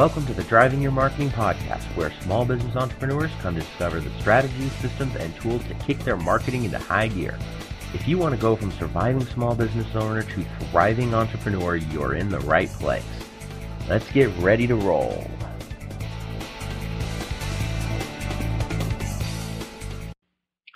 Welcome to the Driving Your Marketing podcast, where small business entrepreneurs come to discover the strategies, systems, and tools to kick their marketing into high gear. If you want to go from surviving small business owner to thriving entrepreneur, you're in the right place. Let's get ready to roll.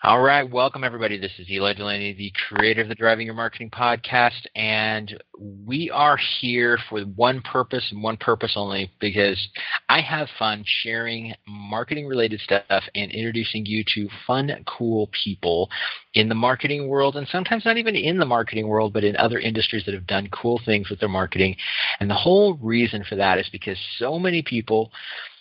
All right, welcome everybody. This is Eli Delaney, the creator of the Driving Your Marketing podcast, and we are here for one purpose and one purpose only because I have fun sharing marketing related stuff and introducing you to fun, cool people in the marketing world, and sometimes not even in the marketing world, but in other industries that have done cool things with their marketing. And the whole reason for that is because so many people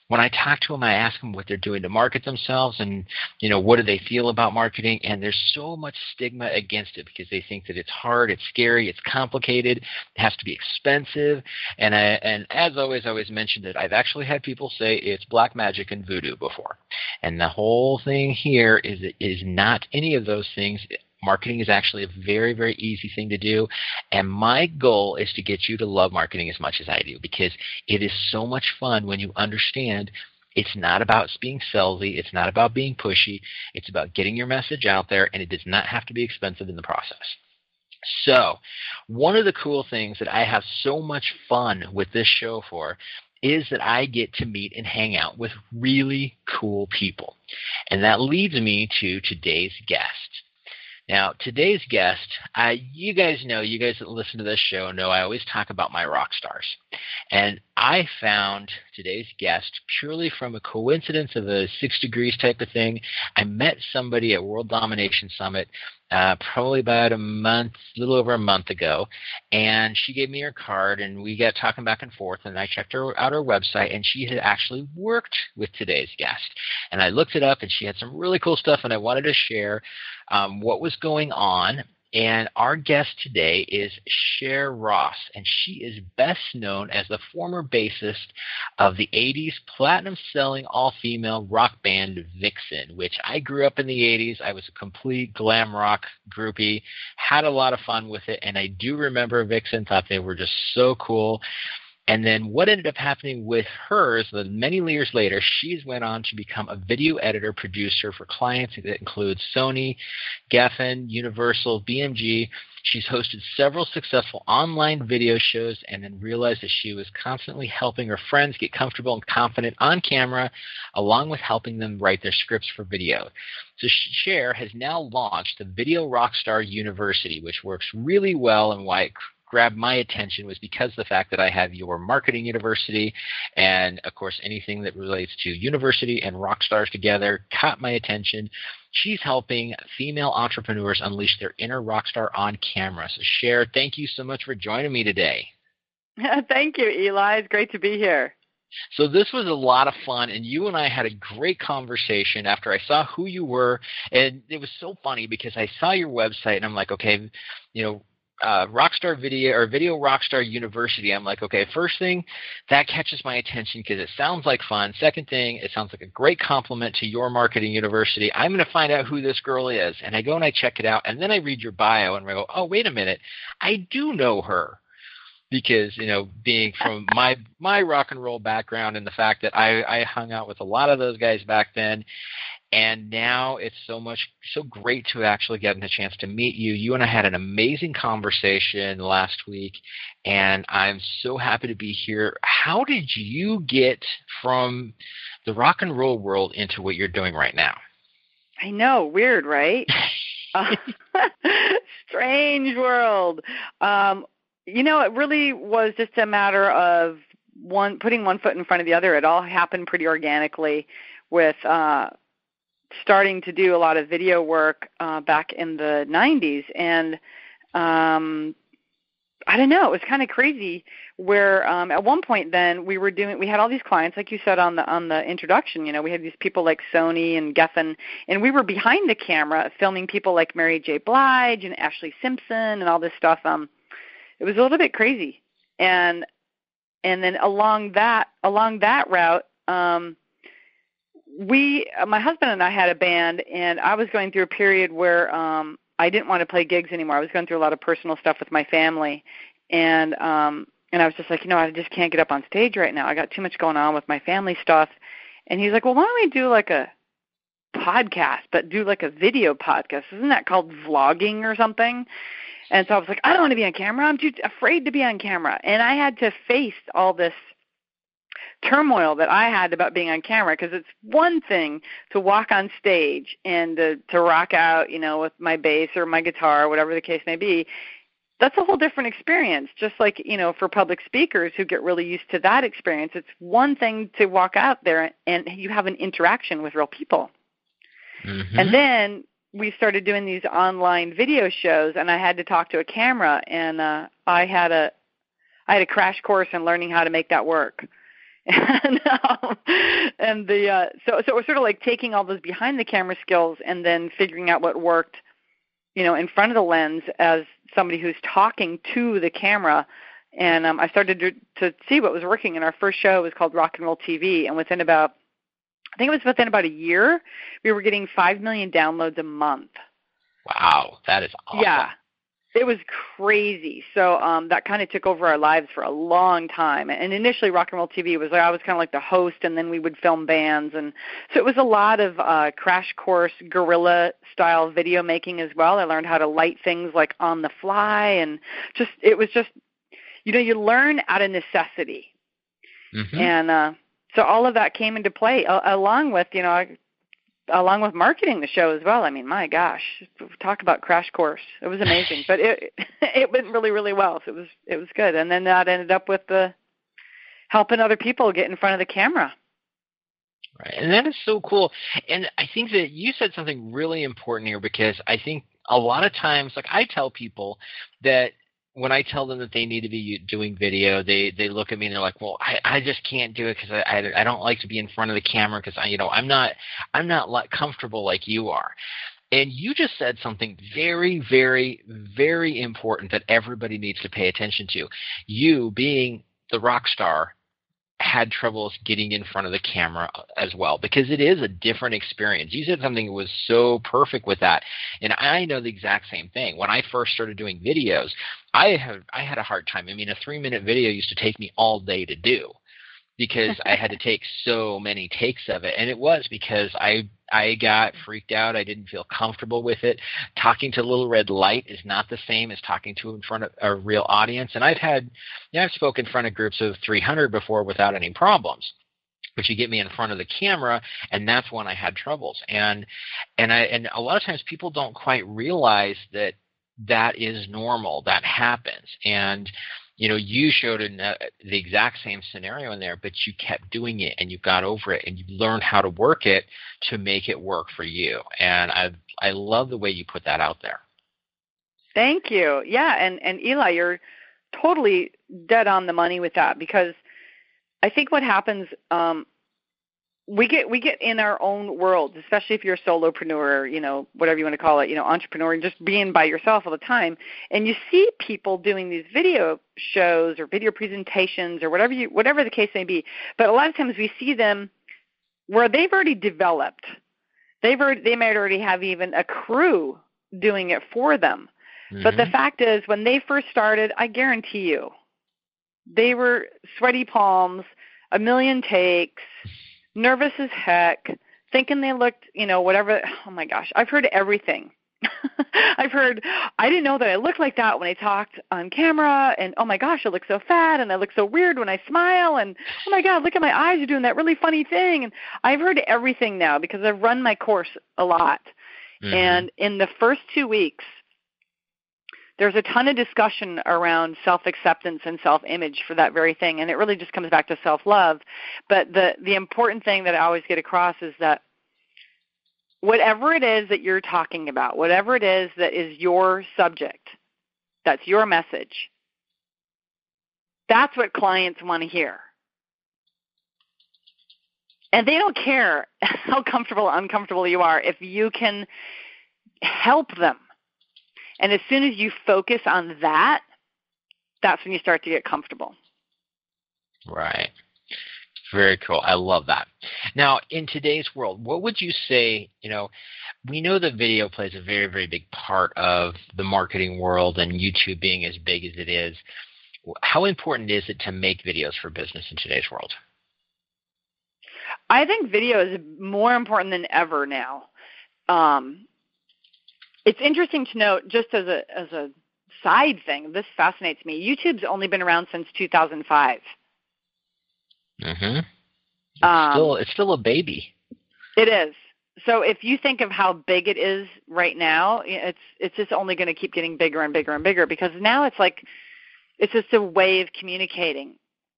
when I talk to them, I ask them what they're doing to market themselves and, you know, what do they feel about marketing? And there's so much stigma against it because they think that it's hard, it's scary, it's complicated, it has to be expensive. And I, and as always, I always mention that I've actually had people say it's black magic and voodoo before. And the whole thing here is it is not any of those things Marketing is actually a very, very easy thing to do. And my goal is to get you to love marketing as much as I do because it is so much fun when you understand it's not about being salesy. It's not about being pushy. It's about getting your message out there, and it does not have to be expensive in the process. So, one of the cool things that I have so much fun with this show for is that I get to meet and hang out with really cool people. And that leads me to today's guest. Now, today's guest, uh, you guys know, you guys that listen to this show know I always talk about my rock stars. And I found today's guest purely from a coincidence of a six degrees type of thing. I met somebody at World Domination Summit uh, probably about a month, a little over a month ago, and she gave me her card, and we got talking back and forth. And I checked her out her website, and she had actually worked with today's guest. And I looked it up, and she had some really cool stuff, and I wanted to share um, what was going on and our guest today is Share Ross, and she is best known as the former bassist of the 80s platinum selling all female rock band Vixen, which I grew up in the 80s. I was a complete glam rock groupie, had a lot of fun with it, and I do remember Vixen, thought they were just so cool. And then what ended up happening with hers was many years later, she's went on to become a video editor producer for clients that includes Sony, Geffen, Universal, BMG. She's hosted several successful online video shows and then realized that she was constantly helping her friends get comfortable and confident on camera, along with helping them write their scripts for video. So Share has now launched the Video Rockstar University, which works really well and why it grabbed my attention was because the fact that I have your marketing university and of course anything that relates to university and rock stars together caught my attention. She's helping female entrepreneurs unleash their inner rock star on camera. So Share, thank you so much for joining me today. thank you, Eli. It's great to be here. So this was a lot of fun, and you and I had a great conversation after I saw who you were, and it was so funny because I saw your website, and I'm like, okay, you know, uh, Rockstar Video or Video Rockstar University, I'm like, okay, first thing, that catches my attention because it sounds like fun. Second thing, it sounds like a great compliment to your marketing university. I'm going to find out who this girl is. And I go and I check it out. And then I read your bio and I go, oh, wait a minute. I do know her because you know being from my my rock and roll background and the fact that I, I hung out with a lot of those guys back then and now it's so much so great to actually get a chance to meet you. You and i had an amazing conversation last week and i'm so happy to be here. How did you get from the rock and roll world into what you're doing right now? I know weird right? Uh, strange world. Um you know it really was just a matter of one putting one foot in front of the other. It all happened pretty organically with uh starting to do a lot of video work uh, back in the 90s, and um, I don't know, it was kind of crazy. Where um, at one point, then we were doing, we had all these clients, like you said on the on the introduction. You know, we had these people like Sony and Geffen, and we were behind the camera filming people like Mary J. Blige and Ashlee Simpson and all this stuff. Um, it was a little bit crazy, and and then along that along that route, um, we uh, my husband and I had a band and I was going through a period where um I didn't want to play gigs anymore. I was going through a lot of personal stuff with my family and um and I was just like, you know, I just can't get up on stage right now. I got too much going on with my family stuff. And he's like, well, why don't we do like a podcast, but do like a video podcast? Isn't that called vlogging or something? And so I was like, I don't want to be on camera. I'm too afraid to be on camera. And I had to face all this turmoil that I had about being on camera because it's one thing to walk on stage and to, to rock out, you know, with my bass or my guitar, whatever the case may be. That's a whole different experience. Just like, you know, for public speakers who get really used to that experience, it's one thing to walk out there and you have an interaction with real people. Mm-hmm. And then we started doing these online video shows and I had to talk to a camera and uh I had a I had a crash course in learning how to make that work and um, and the uh, so so it was sort of like taking all those behind the camera skills and then figuring out what worked, you know, in front of the lens as somebody who's talking to the camera. And um, I started to, to see what was working. And our first show was called Rock and Roll TV. And within about, I think it was within about a year, we were getting five million downloads a month. Wow, that is awesome. Yeah, it was crazy. So um that kind of took over our lives for a long time. And initially Rock and Roll TV was like I was kind of like the host and then we would film bands and so it was a lot of uh crash course guerrilla style video making as well. I learned how to light things like on the fly and just it was just you know you learn out of necessity. Mm-hmm. And uh so all of that came into play uh, along with, you know, along with marketing the show as well. I mean, my gosh, talk about crash course. It was amazing, but it it went really really well. So it was it was good. And then that ended up with the helping other people get in front of the camera. Right. And that is so cool. And I think that you said something really important here because I think a lot of times like I tell people that when I tell them that they need to be doing video, they they look at me and they're like, "Well, I I just can't do it because I, I I don't like to be in front of the camera because I you know I'm not I'm not like comfortable like you are." And you just said something very, very, very important that everybody needs to pay attention to. You being the rock star had troubles getting in front of the camera uh, as well because it is a different experience. You said something that was so perfect with that. And I know the exact same thing. When I first started doing videos, I had I had a hard time. I mean, a 3-minute video used to take me all day to do because I had to take so many takes of it. And it was because I I got freaked out. I didn't feel comfortable with it. Talking to a Little Red Light is not the same as talking to in front of a real audience. And I've had, you know, I've spoken in front of groups of 300 before without any problems. But you get me in front of the camera, and that's when I had troubles. And and I and a lot of times people don't quite realize that that is normal. That happens. And you know, you showed in uh, the exact same scenario in there, but you kept doing it and you got over it and you learned how to work it to make it work for you. And I I love the way you put that out there. Thank you. Yeah, and and Eli, you're totally dead on the money with that because I think what happens um, we get we get in our own worlds, especially if you're a solopreneur, you know, whatever you want to call it, you know, entrepreneur, and just being by yourself all the time, and you see people doing these video shows or video presentations or whatever you whatever the case may be. But a lot of times we see them where they've already developed. They've already, they might already have even a crew doing it for them. Mm-hmm. But the mm-hmm. fact is, when they first started, I guarantee you, they were sweaty palms, a million takes nervous as heck, thinking they looked, you know, whatever. Oh my gosh, I've heard everything. I've heard I didn't know that I looked like that when I talked on camera and oh my gosh, I look so fat and I look so weird when I smile and oh my god, look at my eyes you're doing that really funny thing and I've heard everything now because I've run my course a lot. Mm-hmm. And in the first 2 weeks there's a ton of discussion around self-acceptance and self-image for that very thing and it really just comes back to self-love. But the the important thing that I always get across is that whatever it is that you're talking about whatever it is that is your subject that's your message that's what clients want to hear. And they don't care how comfortable or uncomfortable you are if you can help them and as soon as you focus on that, that's when you start to get comfortable. Right. Very cool. I love that. Now, in today's world, what would you say, you know, we know that video plays a very, very big part of the marketing world and YouTube being as big as it is. how important is it to make videos for business in today's world? I think video is more important than ever now. Um, it's interesting to note, just as a as a side thing, this fascinates me. YouTube's only been around since 2005. Mm-hmm. It's um, still it's still a baby. It is. So if you think of how big it is right now, it's it's just only going to keep getting bigger and bigger and bigger because now it's like it's just a way of communicating.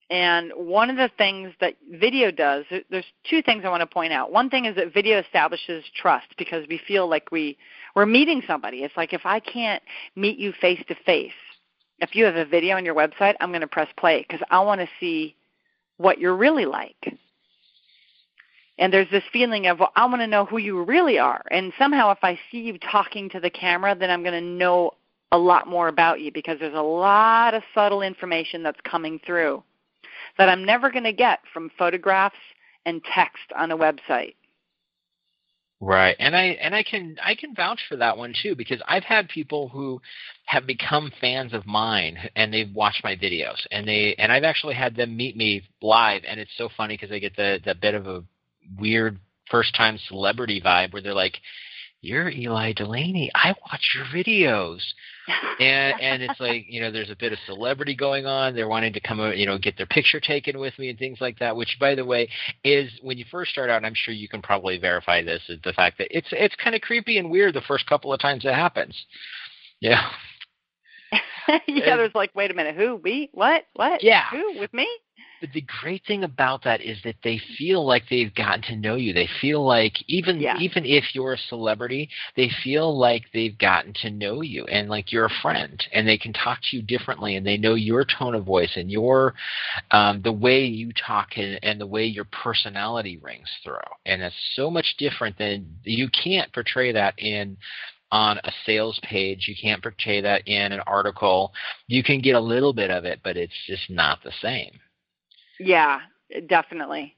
And one of the things that video does, there's two things I want to point out. One thing is that video establishes trust because we feel like we we're meeting somebody. It's like if I can't meet you face to face, if you have a video on your website, I'm going to press play because I want to see what you're really like. And there's this feeling of, well, I want to know who you really are. And somehow, if I see you talking to the camera, then I'm going to know a lot more about you because there's a lot of subtle information that's coming through that I'm never going to get from photographs and text on a website. Right. And I and I can I can vouch for that one too because I've had people who have become fans of mine and they've watched my videos and they and I've actually had them meet me live and it's so funny because they get the the bit of a weird first time celebrity vibe where they're like you're Eli Delaney. I watch your videos. and and it's like, you know, there's a bit of celebrity going on. They're wanting to come you know, get their picture taken with me and things like that, which by the way is when you first start out, I'm sure you can probably verify this, is the fact that it's it's kind of creepy and weird the first couple of times it happens. Yeah. yeah, there's like, wait a minute, who? Me? What? What? Yeah. Who? With me? But the great thing about that is that they feel like they've gotten to know you. They feel like even yeah. even if you're a celebrity, they feel like they've gotten to know you and like you're a friend, and they can talk to you differently, and they know your tone of voice and your um, the way you talk and, and the way your personality rings through. And it's so much different than you can't portray that in on a sales page. You can't portray that in an article. You can get a little bit of it, but it's just not the same. Yeah, definitely.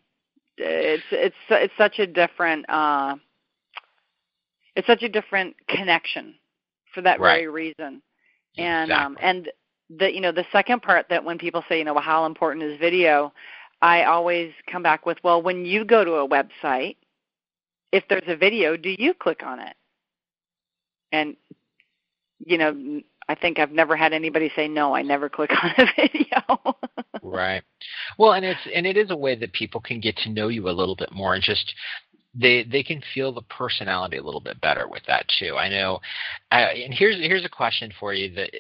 It's it's it's such a different uh, it's such a different connection for that right. very reason. And exactly. um and the you know the second part that when people say you know well, how important is video, I always come back with well when you go to a website, if there's a video, do you click on it? And you know I think I've never had anybody say no. I never click on a video. Right. Well, and it's and it is a way that people can get to know you a little bit more and just they they can feel the personality a little bit better with that too. I know. Uh, and here's here's a question for you that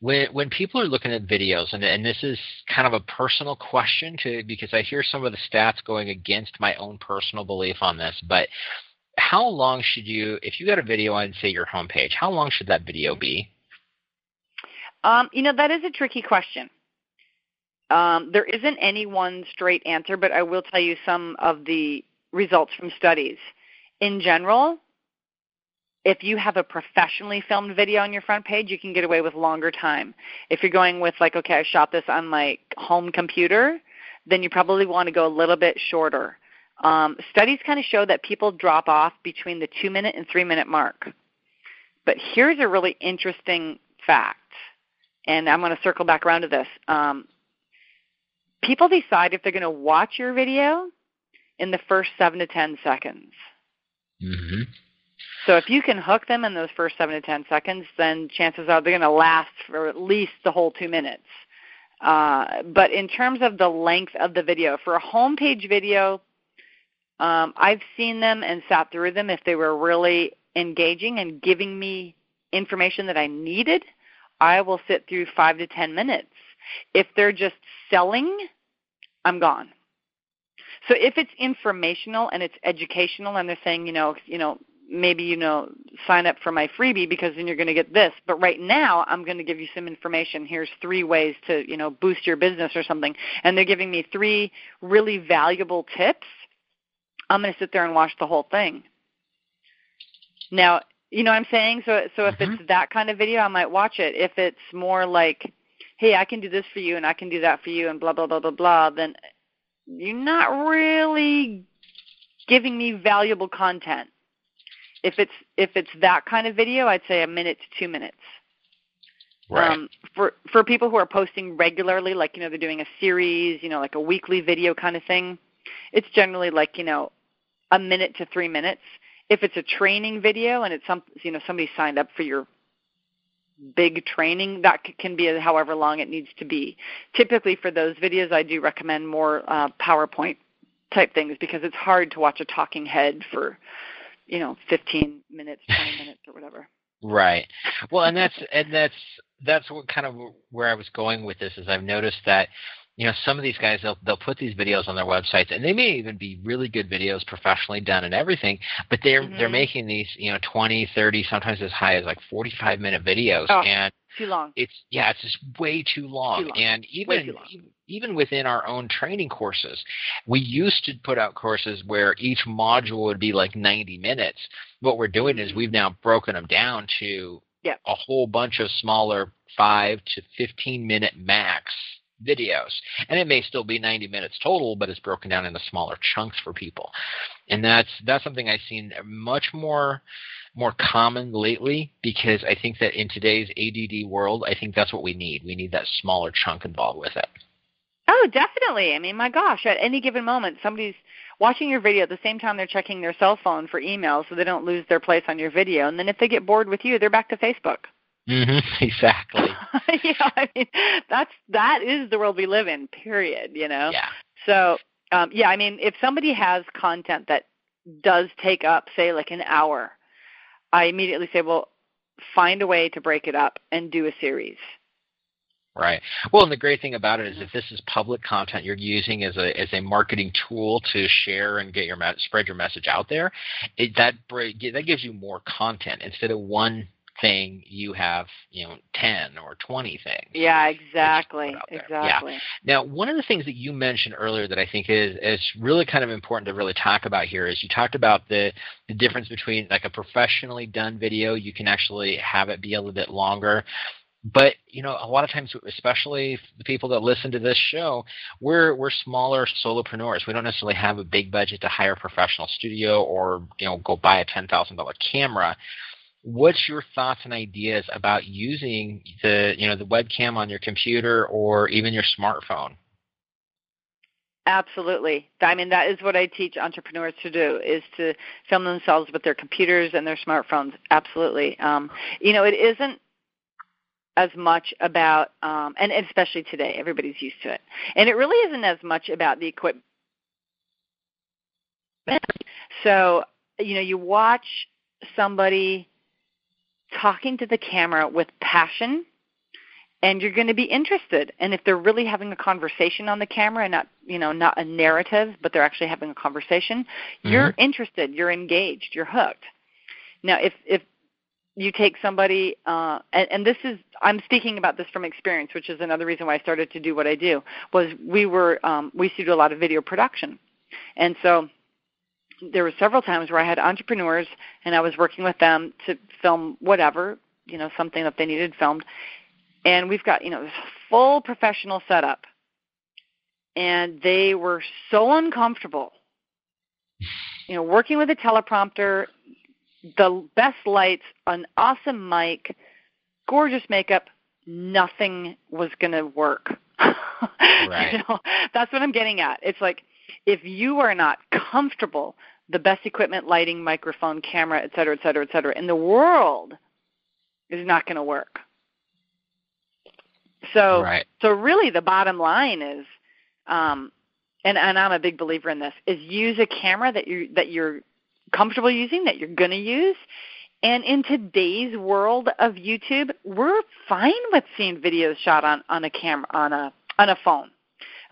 when when people are looking at videos and and this is kind of a personal question to because I hear some of the stats going against my own personal belief on this, but how long should you if you got a video on say your homepage, how long should that video be? Um, you know, that is a tricky question. Um, there isn't any one straight answer, but I will tell you some of the results from studies. In general, if you have a professionally filmed video on your front page, you can get away with longer time. If you're going with like, okay, I shot this on my home computer, then you probably want to go a little bit shorter. Um, studies kind of show that people drop off between the two minute and three minute mark. But here's a really interesting fact and I'm going to circle back around to this. Um, people decide if they're going to watch your video in the first seven to ten seconds. Mm-hmm. So if you can hook them in those first seven to ten seconds, then chances are they're going to last for at least the whole two minutes. Uh, but in terms of the length of the video, for a homepage video, um, I've seen them and sat through them if they were really engaging and giving me information that I needed. I will sit through five to ten minutes. If they're just selling, I'm gone. So if it's informational and it's educational and they're saying, you know, you know, maybe you know, sign up for my freebie because then you're going to get this. But right now, I'm going to give you some information. Here's three ways to, you know, boost your business or something. And they're giving me three really valuable tips. I'm going to sit there and watch the whole thing. Now, you know what I'm saying? So so if mm-hmm. it's that kind of video, I might watch it. If it's more like, hey, I can do this for you and I can do that for you and blah blah blah blah blah, then you're not really giving me valuable content. If it's if it's that kind of video, I'd say a minute to two minutes. Right. Um, for for people who are posting regularly, like you know they're doing a series, you know, like a weekly video kind of thing, it's generally like you know a minute to three minutes. If it's a training video and it's some you know somebody signed up for your big training, that can be however long it needs to be. Typically, for those videos, I do recommend more uh, PowerPoint type things because it's hard to watch a talking head for you know 15 minutes, 20 minutes, or whatever. Right. Well, and that's and that's that's what kind of where I was going with this is I've noticed that you know some of these guys they'll they'll put these videos on their websites and they may even be really good videos professionally done and everything but they're mm-hmm. they're making these you know 20 30 sometimes as high as like 45 minute videos oh, and too long it's yeah it's just way too long, too long. and even even within our own training courses we used to put out courses where each module would be like 90 minutes what we're doing is we've now broken them down to yep. a whole bunch of smaller 5 to 15 minute max videos. And it may still be 90 minutes total, but it's broken down into smaller chunks for people. And that's that's something I've seen much more more common lately because I think that in today's ADD world, I think that's what we need. We need that smaller chunk involved with it. Oh, definitely. I mean, my gosh, at any given moment, somebody's watching your video at the same time they're checking their cell phone for emails so they don't lose their place on your video. And then if they get bored with you, they're back to Facebook. Mm-hmm, exactly. yeah, I mean that's that is the world we live in. Period. You know. Yeah. So um, yeah, I mean, if somebody has content that does take up, say, like an hour, I immediately say, well, find a way to break it up and do a series. Right. Well, and the great thing about it is if this is public content you're using as a as a marketing tool to share and get your spread your message out there, it, that that gives you more content instead of one thing you have you know 10 or 20 things yeah exactly exactly yeah. now one of the things that you mentioned earlier that i think is is really kind of important to really talk about here is you talked about the the difference between like a professionally done video you can actually have it be a little bit longer. But you know a lot of times especially the people that listen to this show we're we're smaller solopreneurs. We don't necessarily have a big budget to hire a professional studio or you know go buy a ten thousand dollar camera what's your thoughts and ideas about using the you know the webcam on your computer or even your smartphone? Absolutely. I mean that is what i teach entrepreneurs to do is to film themselves with their computers and their smartphones. Absolutely. Um, you know it isn't as much about um, and especially today everybody's used to it. And it really isn't as much about the equipment so you know you watch somebody talking to the camera with passion and you're going to be interested. And if they're really having a conversation on the camera and not you know not a narrative but they're actually having a conversation mm-hmm. you're interested you're engaged you're hooked. Now if if you take somebody uh and, and this is i'm speaking about this from experience which is another reason why i started to do what i do was we were um we used to do a lot of video production. And so there were several times where I had entrepreneurs and I was working with them to film whatever, you know, something that they needed filmed. And we've got, you know, this full professional setup. And they were so uncomfortable. You know, working with a teleprompter, the best lights, an awesome mic, gorgeous makeup, nothing was going to work. right. you know, that's what I'm getting at. It's like if you are not comfortable the best equipment, lighting, microphone, camera, et cetera, et cetera, et cetera, in the world is not going to work. So, right. so really, the bottom line is, um, and, and I'm a big believer in this, is use a camera that you that you're comfortable using, that you're going to use. And in today's world of YouTube, we're fine with seeing videos shot on on a camera on a on a phone.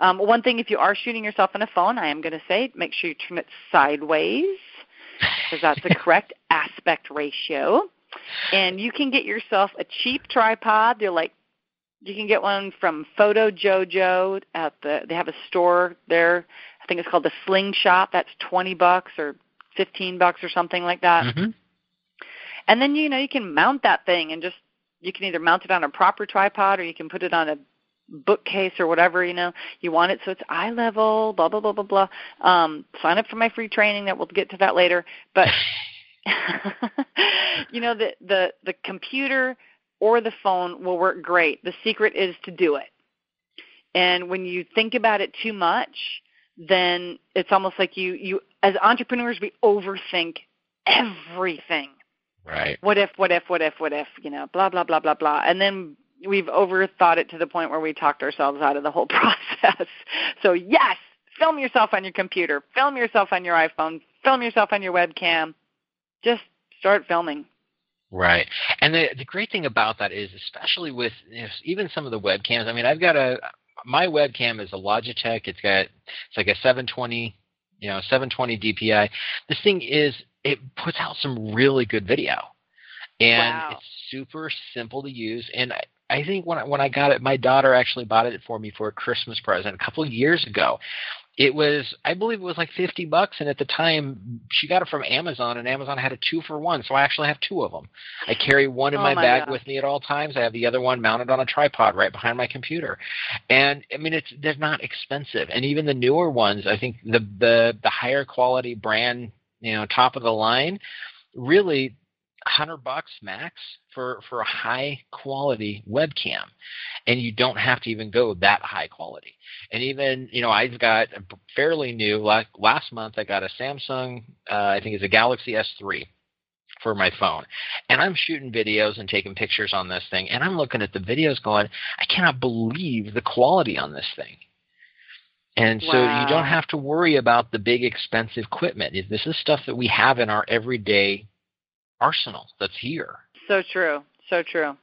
Um, one thing, if you are shooting yourself on a phone, I am going to say make sure you turn it sideways because that's the correct aspect ratio. And you can get yourself a cheap tripod. They're like you can get one from Photojojo at the they have a store there. I think it's called the Slingshot. That's twenty bucks or fifteen bucks or something like that. Mm-hmm. And then you know you can mount that thing and just you can either mount it on a proper tripod or you can put it on a bookcase or whatever you know you want it so it's eye level blah blah blah blah blah um sign up for my free training that we'll get to that later but you know the the the computer or the phone will work great. The secret is to do it. And when you think about it too much, then it's almost like you you as entrepreneurs we overthink everything. Right. What if, what if, what if, what if, you know, blah blah blah blah blah. And then we've overthought it to the point where we talked ourselves out of the whole process. so yes, film yourself on your computer, film yourself on your iPhone, film yourself on your webcam. Just start filming. Right, and the the great thing about that is, especially with you know, even some of the webcams. I mean, I've got a my webcam is a Logitech. It's got it's like a 720, you know, 720 DPI. This thing is it puts out some really good video, and wow. it's super simple to use. And I, think when I, when I got it, my daughter actually bought it for me for a Christmas present a couple of years ago. It was, I believe, it was like fifty bucks, and at the time, she got it from Amazon, and Amazon had a two for one, so I actually have two of them. I carry one in oh my, my bag God. with me at all times. I have the other one mounted on a tripod right behind my computer, and I mean, it's they're not expensive, and even the newer ones, I think the the the higher quality brand, you know, top of the line, really hundred bucks max for for a high quality webcam. And you don't have to even go that high quality. And even you know i've got a fairly new like last month i got a samsung uh, i think it's a galaxy s3 for my phone. And i'm shooting videos and taking pictures on this thing. And i'm looking at the videos going i cannot believe the quality on this thing. And so you don't have to worry about the big expensive equipment. This is stuff that we have in our everyday arsenal that's here So true. So true.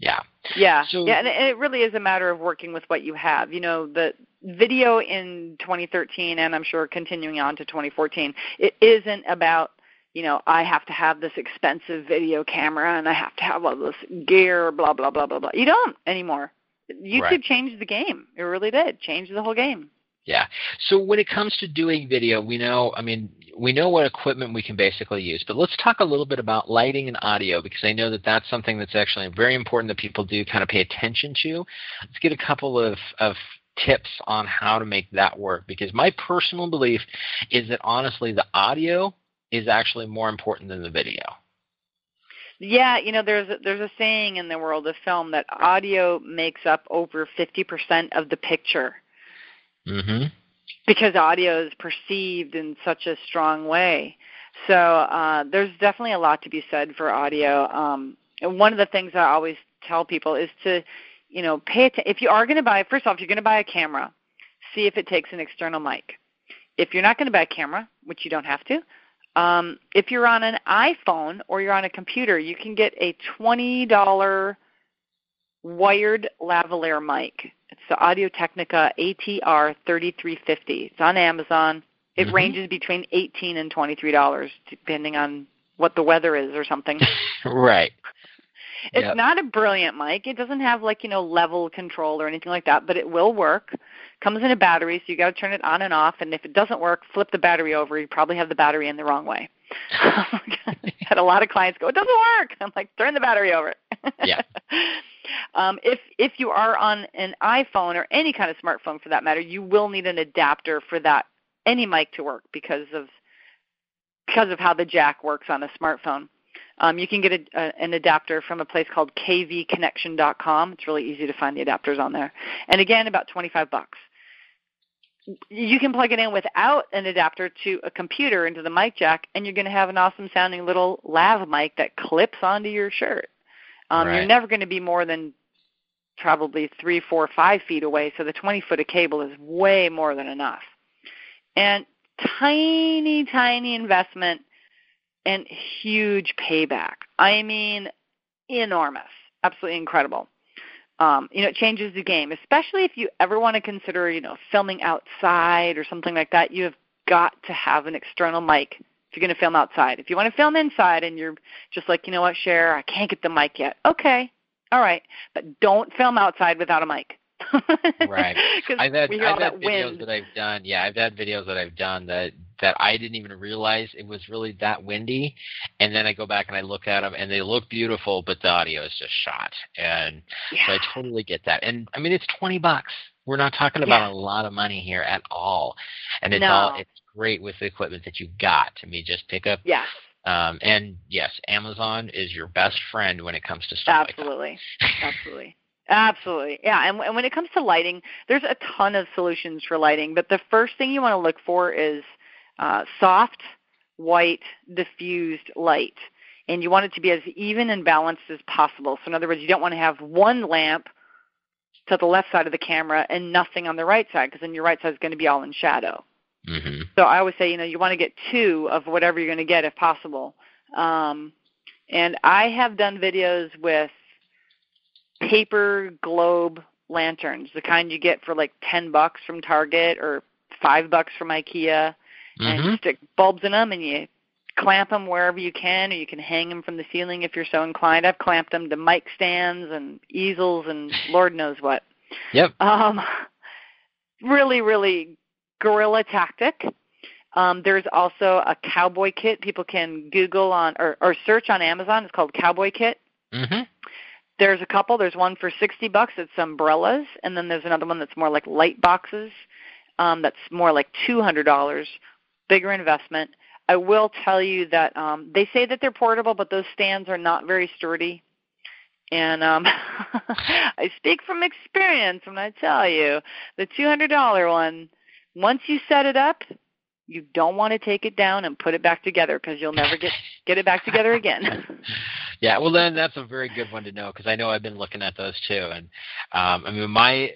yeah Yeah. So- yeah, and it- really is a matter of working with what you have. You know, the video in 2013 and I'm sure continuing on to 2014, it isn't about, you know, I have to have this expensive video camera and I have to have all this gear, blah blah blah blah blah. You don't anymore. YouTube Right. changed the game. It really did. Changed the whole game. Yeah. So when it comes to doing video, we know, I mean, we know what equipment we can basically use, but let's talk a little bit about lighting and audio because I know that that's something that's actually very important that people do kind of pay attention to. Let's get a couple of, of tips on how to make that work because my personal belief is that honestly the audio is actually more important than the video. Yeah, you know, there's a, there's a saying in the world of film that audio makes up over 50% of the picture. Mm-hmm. because audio is perceived in such a strong way. So uh, there's definitely a lot to be said for audio. Um, and one of the things I always tell people is to, you know, pay attention. If you are going to buy, first off, if you're going to buy a camera, see if it takes an external mic. If you're not going to buy a camera, which you don't have to, um, if you're on an iPhone or you're on a computer, you can get a $20 wired lavalier mic. It's the Audio Technica ATR 3350. It's on Amazon. It Mhm. ranges between 18 and $23 depending on what the weather is or something. Right. It's Yep. not a brilliant mic. It doesn't have like, you know, level control or anything like that, but it will work. Comes in a battery, so you got to turn it on and off, and if it doesn't work, flip the battery over. You probably have the battery in the wrong way. Had a lot of clients go, "It doesn't work." I'm like, "Turn the battery over." Yeah. um, if if you are on an iPhone or any kind of smartphone for that matter, you will need an adapter for that any mic to work because of because of how the jack works on a smartphone. Um, you can get a, a, an adapter from a place called kvconnection.com. It's really easy to find the adapters on there. And again, about 25 bucks. You can plug it in without an adapter to a computer into the mic jack, and you're going to have an awesome sounding little lav mic that clips onto your shirt. Um, You're never going to be more than probably three, four, five feet away, so the 20 foot of cable is way more than enough. And tiny, tiny investment and huge payback. I mean, enormous, absolutely incredible. Um, you know, it changes the game, especially if you ever want to consider, you know, filming outside or something like that. You have got to have an external mic if you're going to film outside. If you want to film inside and you're just like, you know what, Share, I can't get the mic yet. Okay, all right, but don't film outside without a mic. Right. I've had I've had that videos wind. that I've done. Yeah, I've had videos that I've done that that I didn't even realize it was really that windy, and then I go back and I look at them and they look beautiful, but the audio is just shot. And so I totally get that. And I mean, it's twenty bucks. We're not talking about Yeah. a lot of money here at all. And it's No. all it's great with the equipment that you got. I mean, just pick up Yes. Um, and yes, Amazon is your best friend when it comes to stuff Absolutely. like Absolutely. Absolutely. Yeah. And, and when it comes to lighting, there's a ton of solutions for lighting, but the first thing you want to look for is uh, soft, white, diffused light. And you want it to be as even and balanced as possible. So, in other words, you don't want to have one lamp to the left side of the camera and nothing on the right side because then your right side is going to be all in shadow. Mm-hmm. So I always say, you know, you want to get two of whatever you're going to get if possible. Um, and I have done videos with paper globe lanterns, the kind you get for like ten bucks from Target or five bucks from IKEA, Mm-hmm. and you stick bulbs in them and you clamp them wherever you can, or you can hang them from the ceiling if you're so inclined. I've clamped them to mic stands and easels and Lord knows what. Yep. Um, really, really guerrilla tactic. Um, there's also a cowboy kit. People can Google on or, or search on Amazon. It's called Cowboy Kit. Mm-hmm. There's a couple. There's one for 60 bucks. It's umbrellas, and then there's another one that's more like light boxes. Um, that's more like $200, bigger investment. I will tell you that um, they say that they're portable, but those stands are not very sturdy. And um, I speak from experience when I tell you the $200 one. Once you set it up, you don't want to take it down and put it back together because you'll never get get it back together again. Yeah, well then that's a very good one to know because I know I've been looking at those too, and um, I mean my,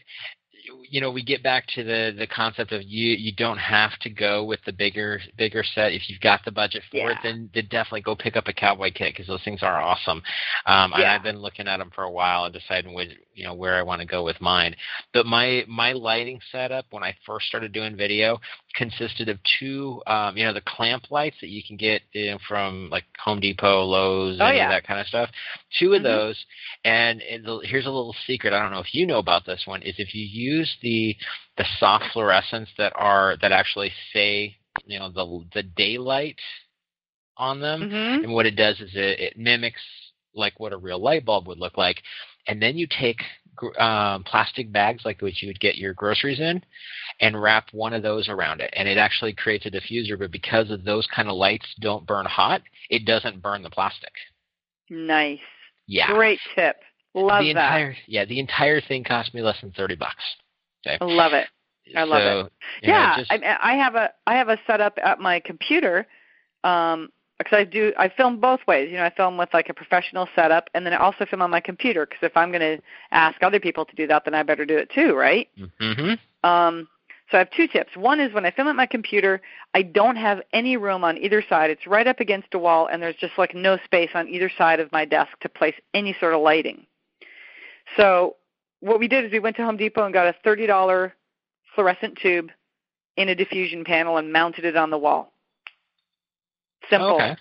you know, we get back to the the concept of you you don't have to go with the bigger bigger set if you've got the budget for it, then, then definitely go pick up a cowboy kit because those things are awesome. Um, and Yeah. I've been looking at them for a while and deciding which, you know where I want to go with mine. But my my lighting setup when I first started doing video consisted of two, um, you know, the clamp lights that you can get you know, from like Home Depot, Lowe's, Oh, yeah. that kind of stuff. Two of Mhm. those, and, the, here's a little secret. I don't know if you know about this one. Is if you use the the soft fluorescents that are that actually say you know the the daylight on them, hmm and what it does is it, it mimics like what a real light bulb would look like, and then you take um, plastic bags like which you would get your groceries in, and wrap one of those around it, and it actually creates a diffuser. But because of those kind of lights don't burn hot, it doesn't burn the plastic. Nice. Yeah. Great tip. Love the that. entire yeah the entire thing cost me less than 30 bucks okay Love it. I love so, it. you know, yeah, just, I, I have a I have a setup at my computer um because I do I film both ways. You know, I film with like a professional setup, and then I also film on my computer. Because if I'm going to ask other people to do that, then I better do it too, right? Mm-hmm. Um, so I have two tips. One is when I film at my computer, I don't have any room on either side. It's right up against a wall, and there's just like no space on either side of my desk to place any sort of lighting. So what we did is we went to Home Depot and got a thirty dollar fluorescent tube in a diffusion panel and mounted it on the wall. Simple okay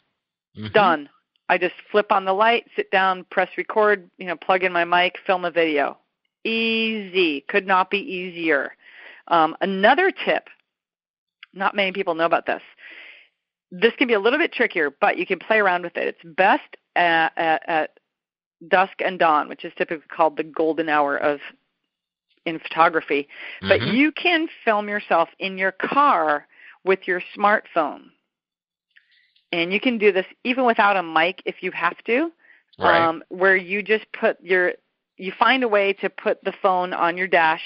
Mhm. done. I just flip on the light, sit down, press record, you know, plug in my mic, film a video. Easy. Could not be easier. Um, another tip, not many people know about this. This can be a little bit trickier, but you can play around with it. It's best at, at, at dusk and dawn, which is typically called the golden hour of in photography. But Mhm. you can film yourself in your car with your smartphone. And you can do this even without a mic if you have to, right um, where you just put your, you find a way to put the phone on your dash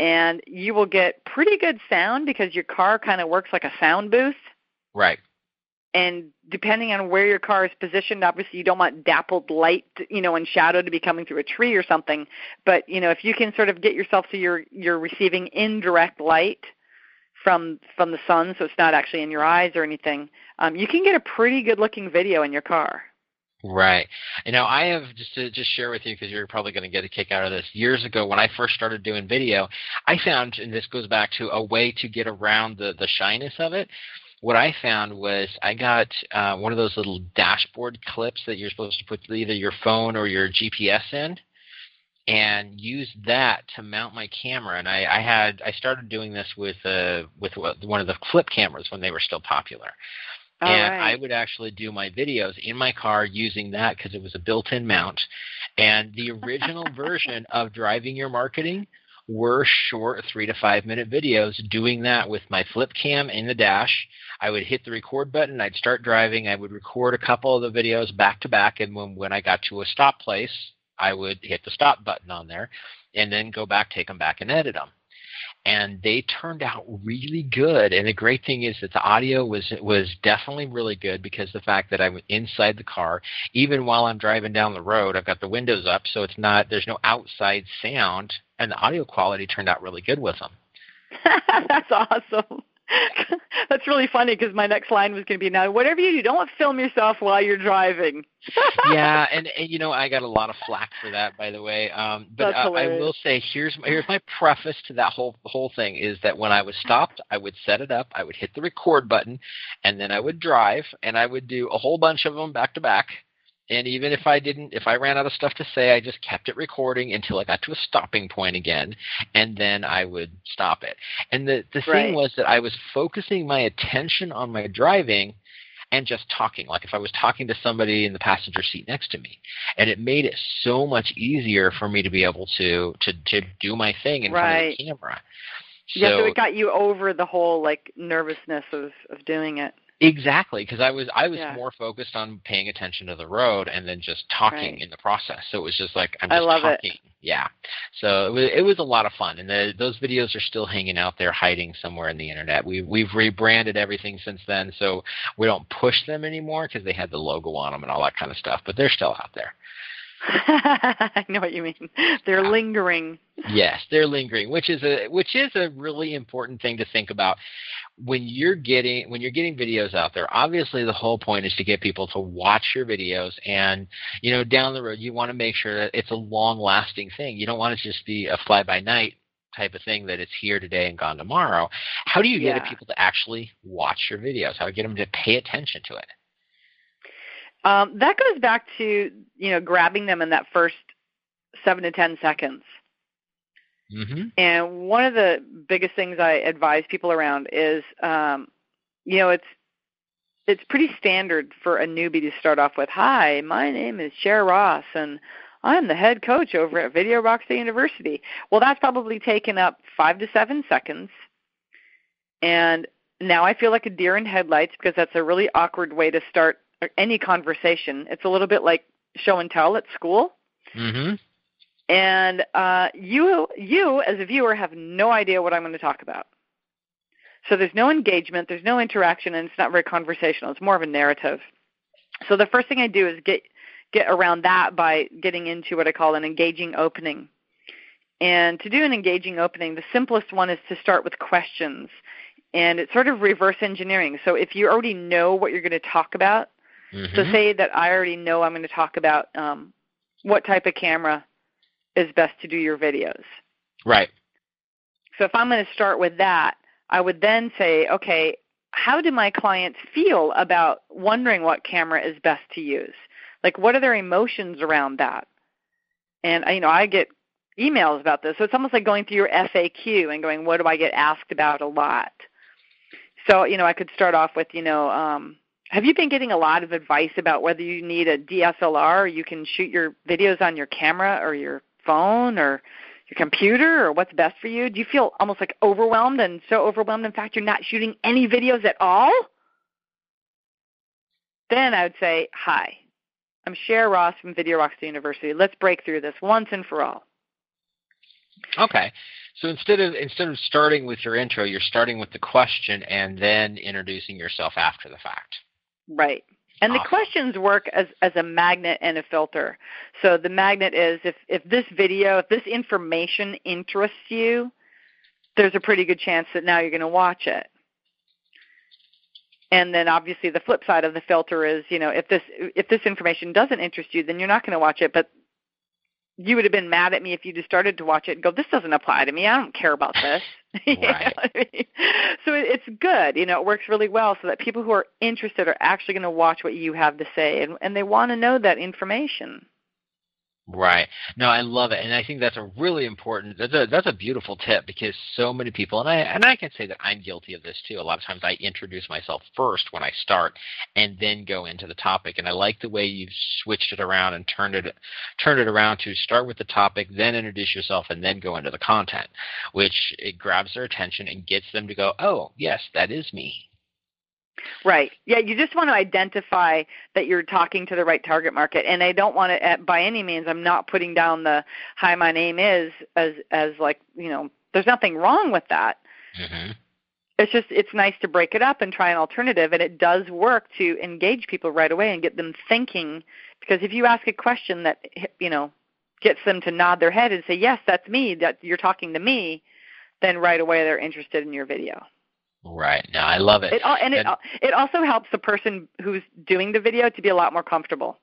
and you will get pretty good sound because your car kind of works like a sound booth. right And depending on where your car is positioned, obviously you don't want dappled light, you know, and shadow to be coming through a tree or something. But you know, if you can sort of get yourself so you're you're receiving indirect light from from the sun, so it's not actually in your eyes or anything, um, you can get a pretty good looking video in your car. Right. You know, I have just to just share with you because you're probably going to get a kick out of this. Years ago, when I first started doing video, I found, and this goes back to a way to get around the the shyness of it. What I found was I got uh, one of those little dashboard clips that you're supposed to put either your phone or your GPS in, and use that to mount my camera. And I, I had I started doing this with uh, with one of the flip cameras when they were still popular All and right. I would actually do my videos in my car using that because it was a built-in mount. And the original version of Driving Your Marketing were short three to five minute videos doing that with my flip cam in the dash. I would hit the record button, I'd start driving, I would record a couple of the videos back to back, and when, when I got to a stop place, I would hit the stop button on there and then go back, take them back, and edit them and they turned out really good. And the great thing is that the audio was was definitely really good because the fact that I'm inside the car, even while I'm driving down the road, I've got the windows up, so it's not there's no outside sound, and the audio quality turned out really good with them. That's awesome. That's really funny because my next line was going to be now whatever you do, don't film yourself while you're driving. yeah, and, and you know I got a lot of flack for that, by the way. Um, but uh, I will say here's my, here's my preface to that whole whole thing is that when I was stopped, I would set it up, I would hit the record button, and then I would drive, and I would do a whole bunch of them back to back and even if I didn't, if I ran out of stuff to say, I just kept it recording until I got to a stopping point again, and then I would stop it. And the the right. thing was that I was focusing my attention on my driving and just talking, like if I was talking to somebody in the passenger seat next to me, and it made it so much easier for me to be able to to to do my thing in right. front of the camera. So, yeah, so it got you over the whole like nervousness of of doing it. Exactly, because I was I was yeah. more focused on paying attention to the road and then just talking right. in the process. So it was just like I'm just I love talking. It. Yeah. So it was, it was a lot of fun, and the, those videos are still hanging out there, hiding somewhere in the internet. We we've rebranded everything since then, so we don't push them anymore because they had the logo on them and all that kind of stuff. But they're still out there. I know what you mean. They're Yeah. lingering. Yes, they're lingering, which is a which is a really important thing to think about when you're getting when you're getting videos out there. Obviously, the whole point is to get people to watch your videos, and you know down the road you want to make sure that it's a long lasting thing. You don't want it to just be a fly by night type of thing that it's here today and gone tomorrow. How do you get people to actually watch your videos? How do you get them to pay attention to it? Um, that goes back to you know grabbing them in that first seven to ten seconds. Mm-hmm. And one of the biggest things I advise people around is, um, you know, it's it's pretty standard for a newbie to start off with, "Hi, my name is Share Ross, and I'm the head coach over at Video Rockstar University." Well, that's probably taken up five to seven seconds, and now I feel like a deer in headlights because that's a really awkward way to start any conversation. It's a little bit like show and tell at school Mm-hmm. and uh, you you as a viewer have no idea what I'm going to talk about. So there's no engagement, there's no interaction, and it's not very conversational. It's more of a narrative. So the first thing I do is get get around that by getting into what I call an engaging opening. And to do an engaging opening, the simplest one is to start with questions. And it's sort of reverse engineering. So if you already know what you're going to talk about, Mm-hmm. so say that I already know I'm going to talk about um, what type of camera is best to do your videos. right. So if I'm going to start with that, I would then say, okay, how do my clients feel about wondering what camera is best to use? Like, what are their emotions around that? And you know, I get emails about this, so it's almost like going through your FAQ and going, what do I get asked about a lot? So you know, I could start off with, you know, um, have you been getting a lot of advice about whether you need a DSLR or you can shoot your videos on your camera or your phone or your computer or what's best for you? Do you feel almost like overwhelmed and so overwhelmed in fact you're not shooting any videos at all? Then I would say, Hi, I'm Share Ross from Video Rockstar University. Let's break through this once and for all. Okay. So instead of instead of starting with your intro, you're starting with the question and then introducing yourself after the fact. Right. And the ah. questions work as, as a magnet and a filter. So the magnet is if, if this video, if this information interests you, there's a pretty good chance that now you're going to watch it. And then obviously the flip side of the filter is, you know, if this if this information doesn't interest you, then you're not going to watch it. But you would have been mad at me if you just started to watch it and go, "This doesn't apply to me. I don't care about this." Right. I mean? So it, it's good. You know, it works really well so that people who are interested are actually going to watch what you have to say, and and they want to know that information. Right. No, I love it, and I think that's a really important. That's a that's a beautiful tip because so many people, and I and I can say that I'm guilty of this too. A lot of times I introduce myself first when I start, and then go into the topic. And I like the way you've switched it around and turned it turned it around to start with the topic, then introduce yourself, and then go into the content, which it grabs their attention and gets them to go, oh yes, that is me. Right. Yeah, you just want to identify that you're talking to the right target market. And I don't want to, by any means, I'm not putting down the "Hi, my name is" as as like you know. There's nothing wrong with that. Mm-hmm. It's just it's nice to break it up and try an alternative, and it does work to engage people right away and get them thinking. Because if you ask a question that you know gets them to nod their head and say, "Yes, that's me," that you're talking to me, then right away they're interested in your video. Right. No, I love it. it and it and, it also helps the person who's doing the video to be a lot more comfortable.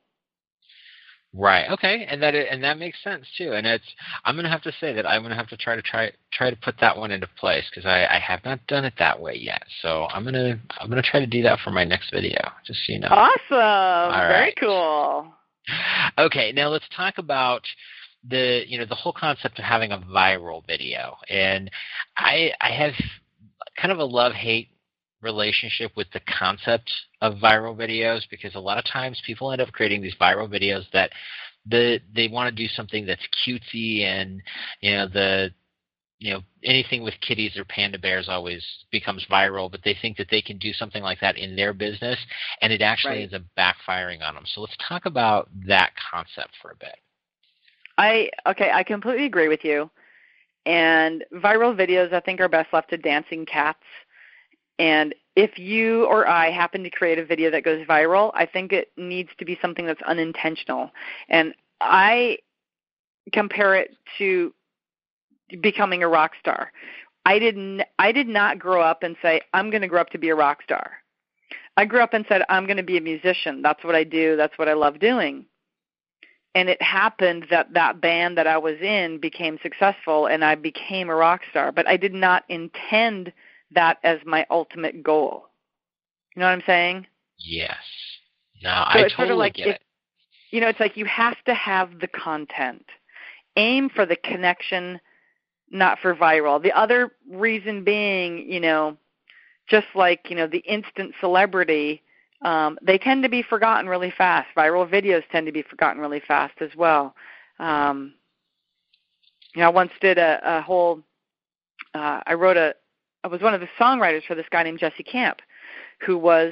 Right. Okay. And that and that makes sense too. And it's I'm gonna have to say that I'm gonna have to try to try try to put that one into place because I, I have not done it that way yet. So I'm gonna I'm gonna try to do that for my next video. Just so you know. Awesome. All Very right. cool. Okay. Now let's talk about the you know the whole concept of having a viral video and i i have kind of a love hate relationship with the concept of viral videos because a lot of times people end up creating these viral videos that the they want to do something that's cutesy and you know the you know anything with kitties or panda bears always becomes viral but they think that they can do something like that in their business and it actually right. ends up backfiring on them so let's talk about that concept for a bit. I okay i completely agree with you and viral videos, I think, are best left to dancing cats. And if you or I happen to create a video that goes viral, I think it needs to be something that's unintentional. And I compare it to becoming a rock star. I didn't I did not grow up and say I'm going to grow up to be a rock star. I grew up and said I'm going to be a musician. That's what I do. That's what I love doing and it happened that that band that I was in became successful and I became a rock star, but I did not intend that as my ultimate goal. You know what I'm saying? Yes. No, so I totally sort of like get it. You know, it's like you have to have the content. Aim for the connection, not for viral. The other reason being, you know, just like, you know, the instant celebrity, um, they tend to be forgotten really fast. Viral videos tend to be forgotten really fast as well. Um, you know, I once did a, a whole. Uh, I wrote a. I was one of the songwriters for this guy named Jesse Camp, who was,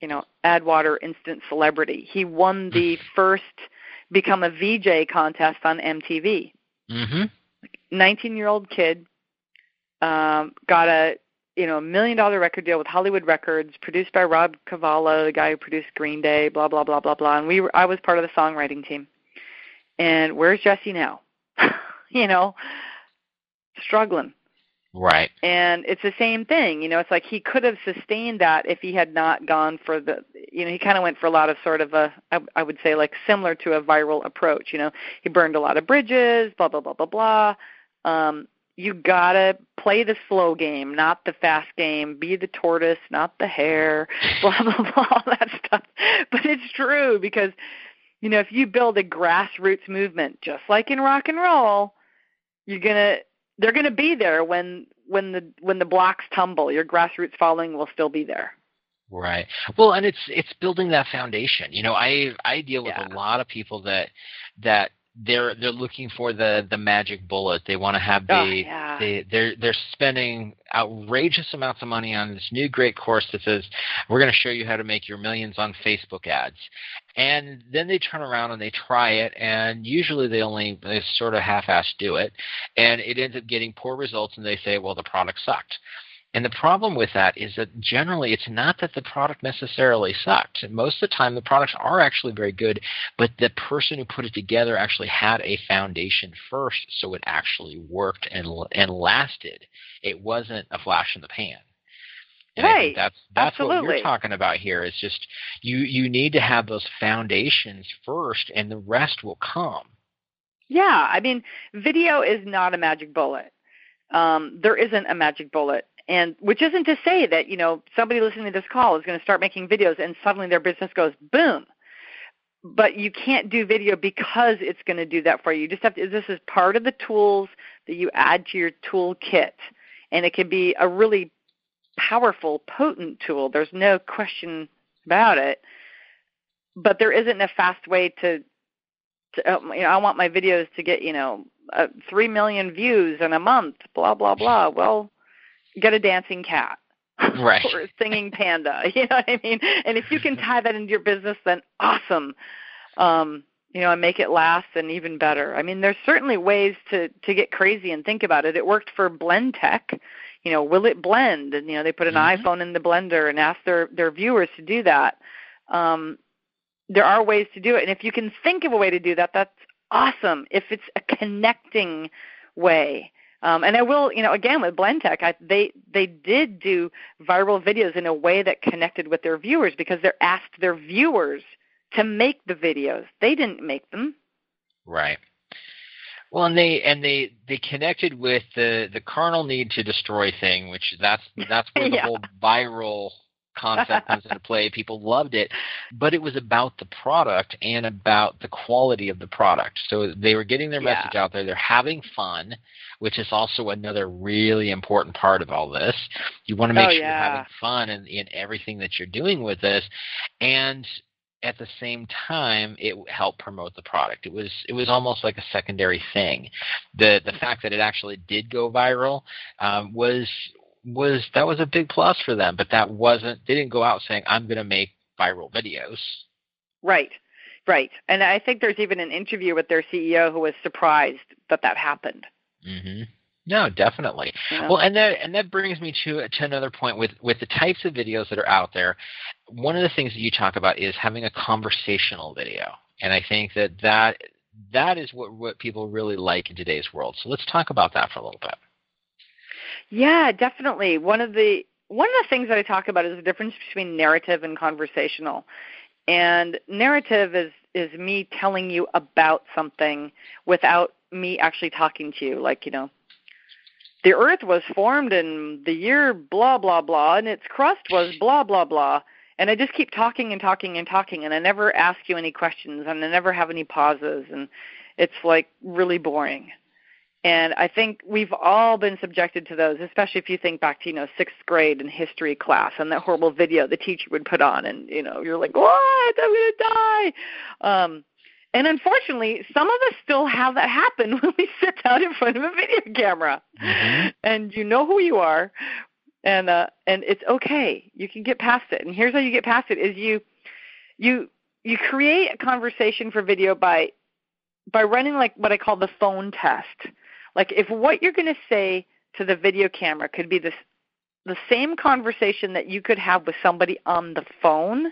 you know, AdWater instant celebrity. He won the first become a VJ contest on MTV. Mm-hmm. 19 year old kid um, got a you know, a million dollar record deal with Hollywood Records, produced by Rob Cavallo, the guy who produced Green Day, blah blah blah blah blah. And we were, I was part of the songwriting team. And where's Jesse now? you know, struggling. Right. And it's the same thing, you know, it's like he could have sustained that if he had not gone for the you know, he kind of went for a lot of sort of a I, I would say like similar to a viral approach, you know. He burned a lot of bridges, blah blah blah blah blah. Um you gotta play the slow game, not the fast game. Be the tortoise, not the hare. Blah blah blah, all that stuff. But it's true because you know if you build a grassroots movement, just like in rock and roll, you're gonna they're gonna be there when when the when the blocks tumble. Your grassroots following will still be there. Right. Well, and it's it's building that foundation. You know, I I deal with yeah. a lot of people that that they're they're looking for the the magic bullet. They want to have the oh, yeah. they they're they're spending outrageous amounts of money on this new great course that says we're going to show you how to make your millions on Facebook ads. And then they turn around and they try it and usually they only they sort of half-ass do it and it ends up getting poor results and they say well the product sucked. And the problem with that is that generally it's not that the product necessarily sucked. Most of the time the products are actually very good, but the person who put it together actually had a foundation first so it actually worked and and lasted. It wasn't a flash in the pan. And right. That's that's Absolutely. what you're talking about here. Is just you you need to have those foundations first, and the rest will come. Yeah, I mean, video is not a magic bullet. Um, there isn't a magic bullet and which isn't to say that you know somebody listening to this call is going to start making videos and suddenly their business goes boom but you can't do video because it's going to do that for you. You just have to. This is part of the tools that you add to your toolkit, and it can be a really powerful, potent tool. There's no question about it. But there isn't a fast way to. to uh, you know, I want my videos to get you know uh, three million views in a month. Blah blah blah. Well, get a dancing cat right. or a singing panda. You know what I mean? And if you can tie that into your business, then awesome. Um, you know, and make it last and even better. I mean, there's certainly ways to to get crazy and think about it. It worked for Blendtec. You know, will it blend? And you know, they put an mm-hmm. iPhone in the blender and ask their their viewers to do that. Um, there are ways to do it, and if you can think of a way to do that, that's awesome. If it's a connecting way, um, and I will, you know, again with Blendtec, I, they they did do viral videos in a way that connected with their viewers because they asked their viewers to make the videos. They didn't make them. Right. Well, and they and they they connected with the the carnal need to destroy thing, which that's that's where the yeah. whole viral concept comes into play. People loved it, but it was about the product and about the quality of the product. So they were getting their yeah. message out there. They're having fun, which is also another really important part of all this. You want to make oh, sure yeah. you're having fun in, in everything that you're doing with this, and at the same time it helped promote the product it was it was almost like a secondary thing the the fact that it actually did go viral um, was was that was a big plus for them, but that wasn't they didn't go out saying I'm going to make viral videos. Right. Right. And I think there's even an interview with their CEO who was surprised that that happened. Mhm. No, definitely. Yeah. Well, and that and that brings me to to another point with with the types of videos that are out there. One of the things that you talk about is having a conversational video, and I think that that that is what what people really like in today's world. So let's talk about that for a little bit. Yeah, definitely. One of the one of the things that I talk about is the difference between narrative and conversational. And narrative is is me telling you about something without me actually talking to you. Like, you know, the earth was formed in the year blah blah blah and its crust was blah blah blah. And I just keep talking and talking and talking and I never ask you any questions and I never have any pauses and it's like really boring. And I think we've all been subjected to those, especially if you think back to, you know, sixth grade in history class and that horrible video the teacher would put on and, you know, you're like, What? I'm gonna die um and unfortunately, some of us still have that happen when we sit down in front of a video camera. Mm-hmm. And you know who you are and uh and it's okay. You can get past it. And here's how you get past it is you you you create a conversation for video by by running like what I call the phone test. Like if what you're going to say to the video camera could be this the same conversation that you could have with somebody on the phone,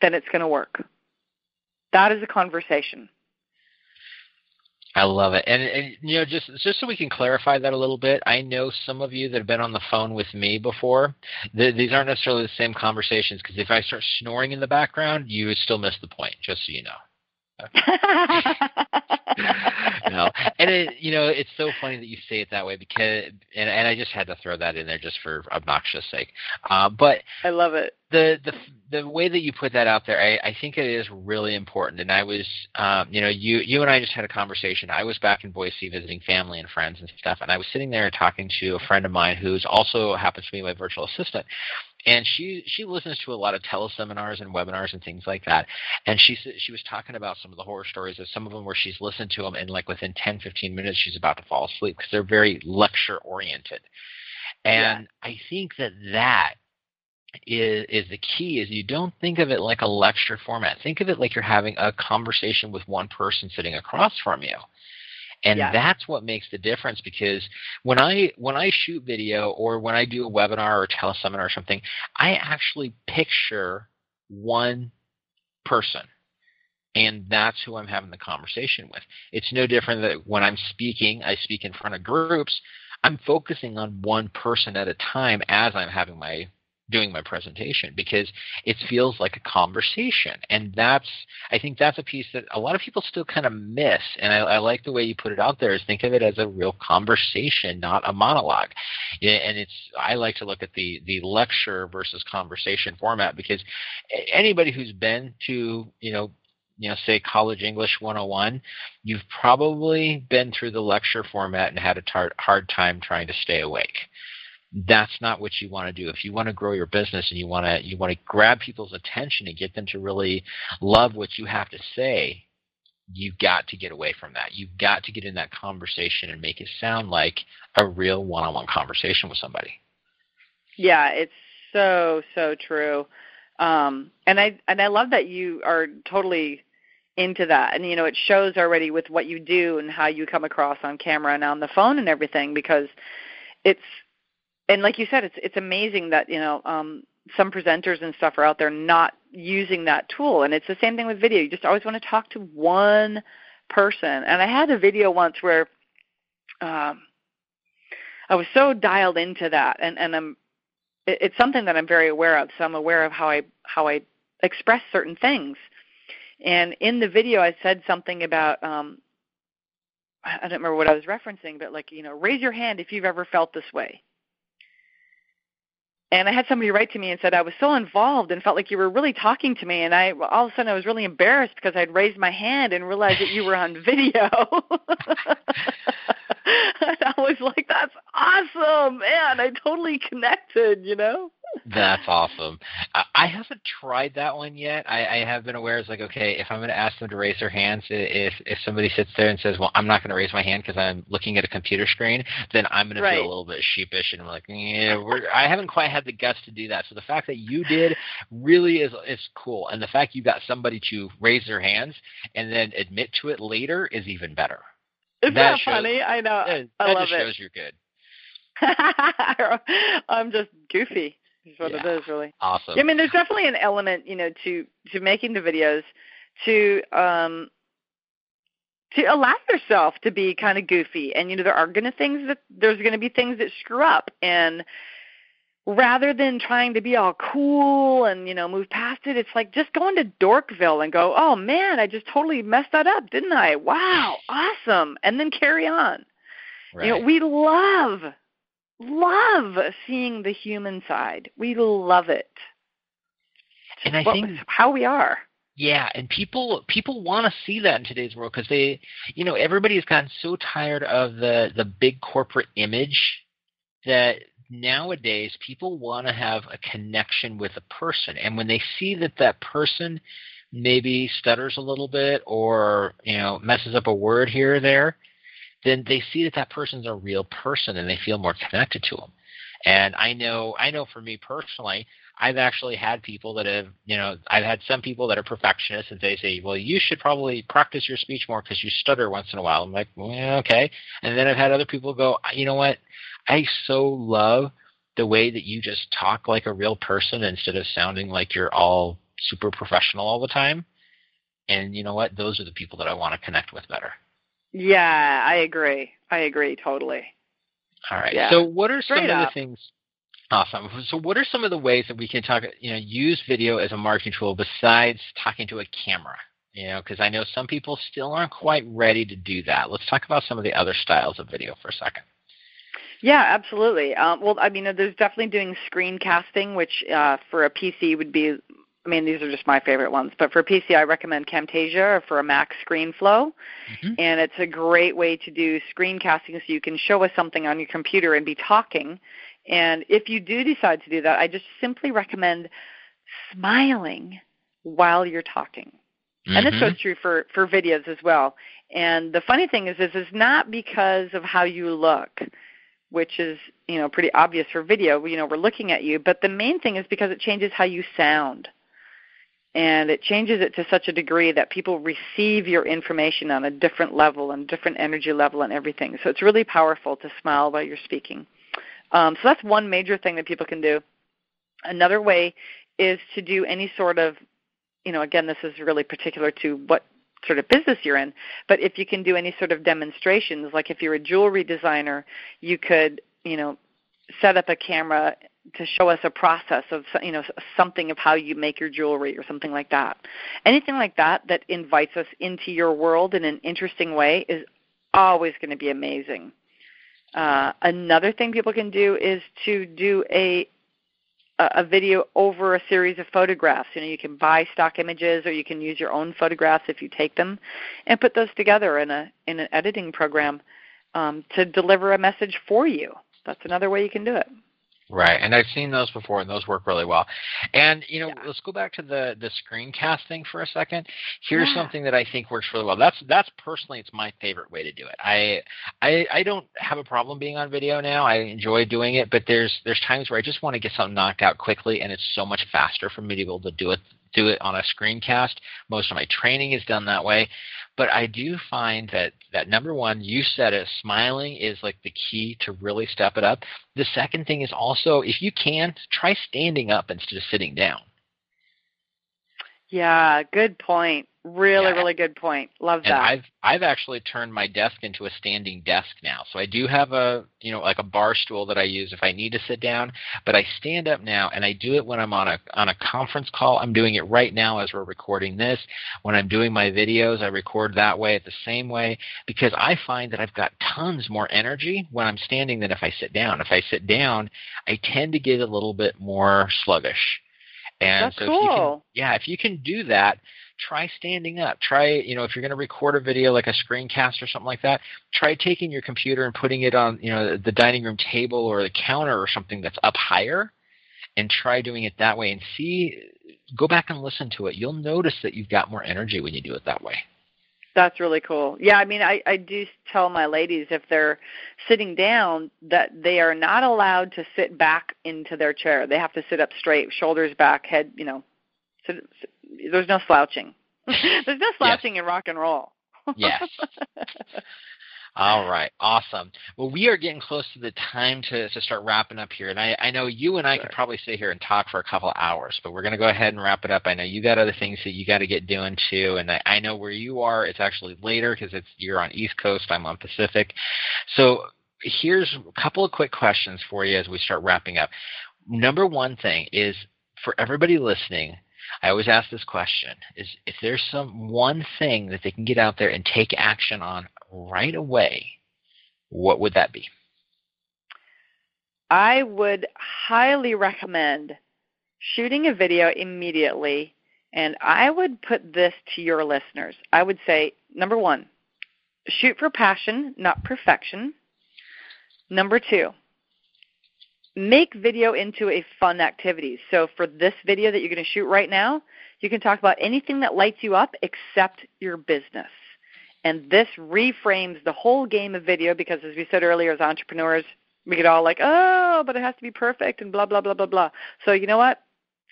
then it's going to work. That is a conversation. I love it, and, and you know, just just so we can clarify that a little bit, I know some of you that have been on the phone with me before. The, these aren't necessarily the same conversations because if I start snoring in the background, you would still miss the point. Just so you know. and it, you know it's so funny that you say it that way because, and, and I just had to throw that in there just for obnoxious sake. Uh, but I love it. The the the way that you put that out there, I, I think it is really important. And I was, um, you know, you you and I just had a conversation. I was back in Boise visiting family and friends and stuff, and I was sitting there talking to a friend of mine who's also happens to be my virtual assistant, and she she listens to a lot of teleseminars and webinars and things like that. And she she was talking about some of the horror stories of some of them where she's listened to them and like within 10 15 minutes she's about to fall asleep because they're very lecture oriented and yeah. i think that that is is the key is you don't think of it like a lecture format. Think of it like you're having a conversation with one person sitting across from you and yeah. that's what makes the difference because when i when i shoot video or when i do a webinar or a teleseminar or something i actually picture one person. And that's who i'm having the conversation with. It's no different that when i'm speaking i speak in front of groups. I'm focusing on one person at a time as i'm having my doing my presentation because it feels like a conversation. And that's i think that's a piece that a lot of people still kind of miss. And i, I like the way you put it out there is think of it as a real conversation not a monologue. And it's i like to look at the the lecture versus conversation format because anybody who's been to you know you know, say college English 101, you've probably been through the lecture format and had a tar- hard time trying to stay awake that's not what you want to do. If you want to grow your business and you want to you want to grab people's attention and get them to really love what you have to say, you've got to get away from that. You've got to get in that conversation and make it sound like a real one-on-one conversation with somebody. Yeah, it's so so true. Um, and I and I love that you are totally into that and you know it shows already with what you do and how you come across on camera and on the phone and everything because it's and like you said, it's it's amazing that you know um, some presenters and stuff are out there not using that tool. And it's the same thing with video. You just always want to talk to one person. And I had a video once where um, I was so dialed into that, and and I'm it, it's something that I'm very aware of. So I'm aware of how I how I express certain things. And in the video, I said something about um, I don't remember what I was referencing, but like you know, raise your hand if you've ever felt this way and I had somebody write to me and said I was so involved and felt like you were really talking to me, and I all of a sudden I was really embarrassed because I'd raised my hand and realized that you were on video. and I was like, "That's awesome, man! I totally connected," you know. That's awesome. I haven't tried that one yet. I, I have been aware. It's like, okay, if I'm going to ask them to raise their hands, if if somebody sits there and says, "Well, I'm not going to raise my hand because I'm looking at a computer screen," then I'm going right. to feel a little bit sheepish and I'm like, yeah, we're, I haven't quite had the guts to do that. So the fact that you did really is is cool, and the fact you got somebody to raise their hands and then admit to it later is even better. Isn't that, that shows, funny? I know. That, I love just it. shows you're good. I'm just goofy is what yeah. it is really. Awesome. I mean, there's definitely an element, you know, to to making the videos to um to allow yourself to be kind of goofy, and you know, there are going to things that there's going to be things that screw up, and rather than trying to be all cool and you know move past it it's like just go into dorkville and go oh man i just totally messed that up didn't i wow awesome and then carry on right. you know we love love seeing the human side. We love it. And I what, think how we are. Yeah, and people people want to see that in today's world because they, you know, everybody has gotten so tired of the the big corporate image that nowadays people want to have a connection with a person, and when they see that that person maybe stutters a little bit or you know messes up a word here or there, then they see that that person's a real person and they feel more connected to them. And I know, I know for me personally, I've actually had people that have, you know, I've had some people that are perfectionists and they say, well, you should probably practice your speech more because you stutter once in a while. I'm like, well, okay. And then I've had other people go, you know what? I so love the way that you just talk like a real person instead of sounding like you're all super professional all the time. And you know what? Those are the people that I want to connect with better. Yeah, I agree. I agree totally. All right. Yeah. So, what are some Straight of up. the things? Awesome. So, what are some of the ways that we can talk? You know, use video as a marketing tool besides talking to a camera. You know, because I know some people still aren't quite ready to do that. Let's talk about some of the other styles of video for a second. Yeah, absolutely. Um, well, I mean, there's definitely doing screencasting, which uh, for a PC would be I mean, these are just my favorite ones. But for a PC, I recommend Camtasia or for a Mac ScreenFlow. Mm-hmm. And it's a great way to do screencasting so you can show us something on your computer and be talking. And if you do decide to do that, I just simply recommend smiling while you're talking. Mm-hmm. And this goes true for, for videos as well. And the funny thing is, this is not because of how you look, which is you know pretty obvious for video. You know we're looking at you, but the main thing is because it changes how you sound and it changes it to such a degree that people receive your information on a different level and different energy level and everything. So it's really powerful to smile while you're speaking. Um, so that's one major thing that people can do. Another way is to do any sort of, you know, again, this is really particular to what sort of business you're in, but if you can do any sort of demonstrations, like if you're a jewelry designer, you could, you know, set up a camera to show us a process of you know something of how you make your jewelry or something like that. Anything like that that invites us into your world in an interesting way is always going to be amazing. Uh, another thing people can do is to do a a video over a series of photographs. You know, you can buy stock images or you can use your own photographs if you take them, and put those together in a in an editing program um, to deliver a message for you. That's another way you can do it. Right, and I've seen those before, and those work really well. And you know, yeah. let's go back to the the screencast thing for a second. Here's yeah. something that I think works really well. That's that's personally, it's my favorite way to do it. I I I don't have a problem being on video now. I enjoy doing it, but there's there's times where I just want to get something knocked out quickly, and it's so much faster for me to be able to do it do it on a screencast. Most of my training is done that way. But I do find that that number one, you said it, smiling is like the key to really step it up. The second thing is also if you can, try standing up instead of sitting down. Yeah, good point. Really, yeah. really good point. Love and that. I've I've actually turned my desk into a standing desk now. So I do have a you know like a bar stool that I use if I need to sit down, but I stand up now and I do it when I'm on a on a conference call. I'm doing it right now as we're recording this. When I'm doing my videos, I record that way at the same way because I find that I've got tons more energy when I'm standing than if I sit down. If I sit down, I tend to get a little bit more sluggish. And That's so cool. you can, yeah, if you can do that, try standing up. Try, you know, if you're going to record a video like a screencast or something like that, try taking your computer and putting it on, you know, the dining room table or the counter or something that's up higher and try doing it that way and see go back and listen to it. You'll notice that you've got more energy when you do it that way. That's really cool. Yeah, I mean, I, I do tell my ladies if they're sitting down that they are not allowed to sit back into their chair. They have to sit up straight, shoulders back, head, you know, sit, sit, there's no slouching. there's no slouching yes. in rock and roll. yes. All right, awesome. Well, we are getting close to the time to, to start wrapping up here, and I, I know you and I sure. could probably sit here and talk for a couple hours, but we're going to go ahead and wrap it up. I know you got other things that you got to get doing too, and I, I know where you are. It's actually later because it's you're on East Coast, I'm on Pacific. So here's a couple of quick questions for you as we start wrapping up. Number one thing is for everybody listening I always ask this question is if there's some one thing that they can get out there and take action on right away, what would that be? I would highly recommend shooting a video immediately and I would put this to your listeners. I would say number 1, shoot for passion, not perfection. Number 2, make video into a fun activity. So for this video that you're going to shoot right now, you can talk about anything that lights you up except your business. And this reframes the whole game of video because as we said earlier as entrepreneurs, we get all like, "Oh, but it has to be perfect and blah blah blah blah blah." So, you know what?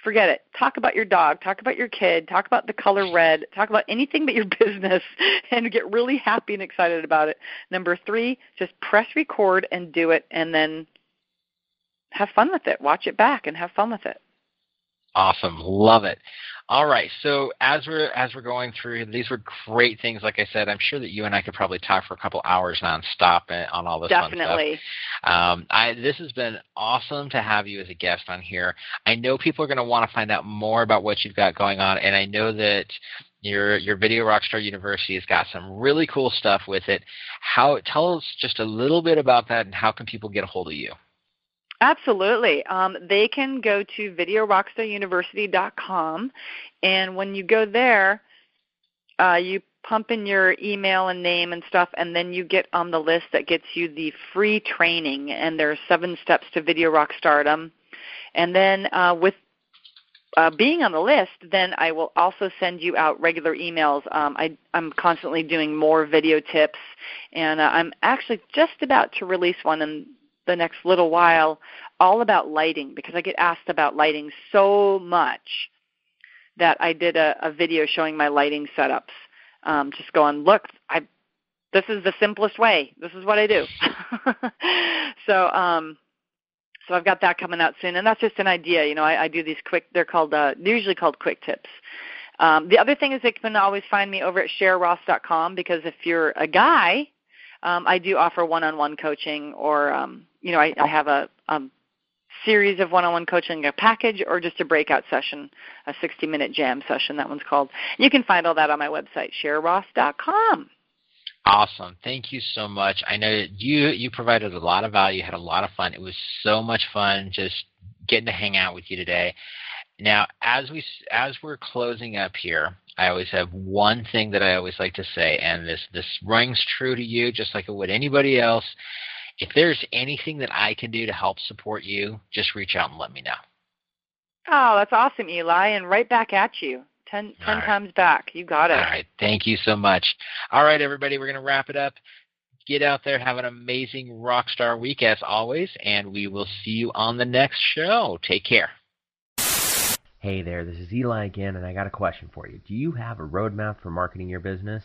Forget it. Talk about your dog, talk about your kid, talk about the color red, talk about anything but your business and get really happy and excited about it. Number 3, just press record and do it and then have fun with it. Watch it back and have fun with it. Awesome, love it. All right, so as we're as we're going through, these were great things. Like I said, I'm sure that you and I could probably talk for a couple hours nonstop on all this Definitely. fun stuff. Um, I, this has been awesome to have you as a guest on here. I know people are going to want to find out more about what you've got going on, and I know that your your Video Rockstar University has got some really cool stuff with it. How tell us just a little bit about that, and how can people get a hold of you? Absolutely. Um, they can go to videorockstaruniversity.com, and when you go there, uh, you pump in your email and name and stuff, and then you get on the list that gets you the free training. And there are seven steps to video rock stardom. And then uh, with uh, being on the list, then I will also send you out regular emails. Um, I, am constantly doing more video tips, and uh, I'm actually just about to release one in the next little while all about lighting because I get asked about lighting so much that I did a, a video showing my lighting setups. Um, just going, look, I this is the simplest way. This is what I do. so um, so I've got that coming out soon, and that's just an idea. You know, I, I do these quick. They're called uh, they're usually called quick tips. Um, the other thing is they can always find me over at shareross.com because if you're a guy um, I do offer one-on-one coaching, or um, you know, I, I have a um, series of one-on-one coaching, a package, or just a breakout session, a 60-minute jam session. That one's called. You can find all that on my website, ShareRoss.com. Awesome. Thank you so much. I know you you provided a lot of value, had a lot of fun. It was so much fun just getting to hang out with you today. Now, as we as we're closing up here, I always have one thing that I always like to say, and this this rings true to you just like it would anybody else. If there's anything that I can do to help support you, just reach out and let me know. Oh, that's awesome, Eli, and right back at you. Ten, ten right. times back. You got it. All right. Thank you so much. All right, everybody, we're going to wrap it up. Get out there, have an amazing rock star week as always, and we will see you on the next show. Take care. Hey there, this is Eli again, and I got a question for you. Do you have a roadmap for marketing your business?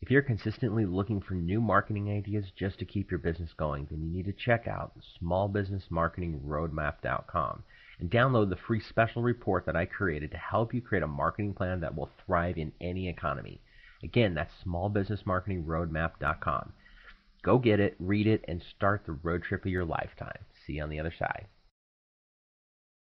If you're consistently looking for new marketing ideas just to keep your business going, then you need to check out smallbusinessmarketingroadmap.com and download the free special report that I created to help you create a marketing plan that will thrive in any economy. Again, that's smallbusinessmarketingroadmap.com. Go get it, read it, and start the road trip of your lifetime. See you on the other side.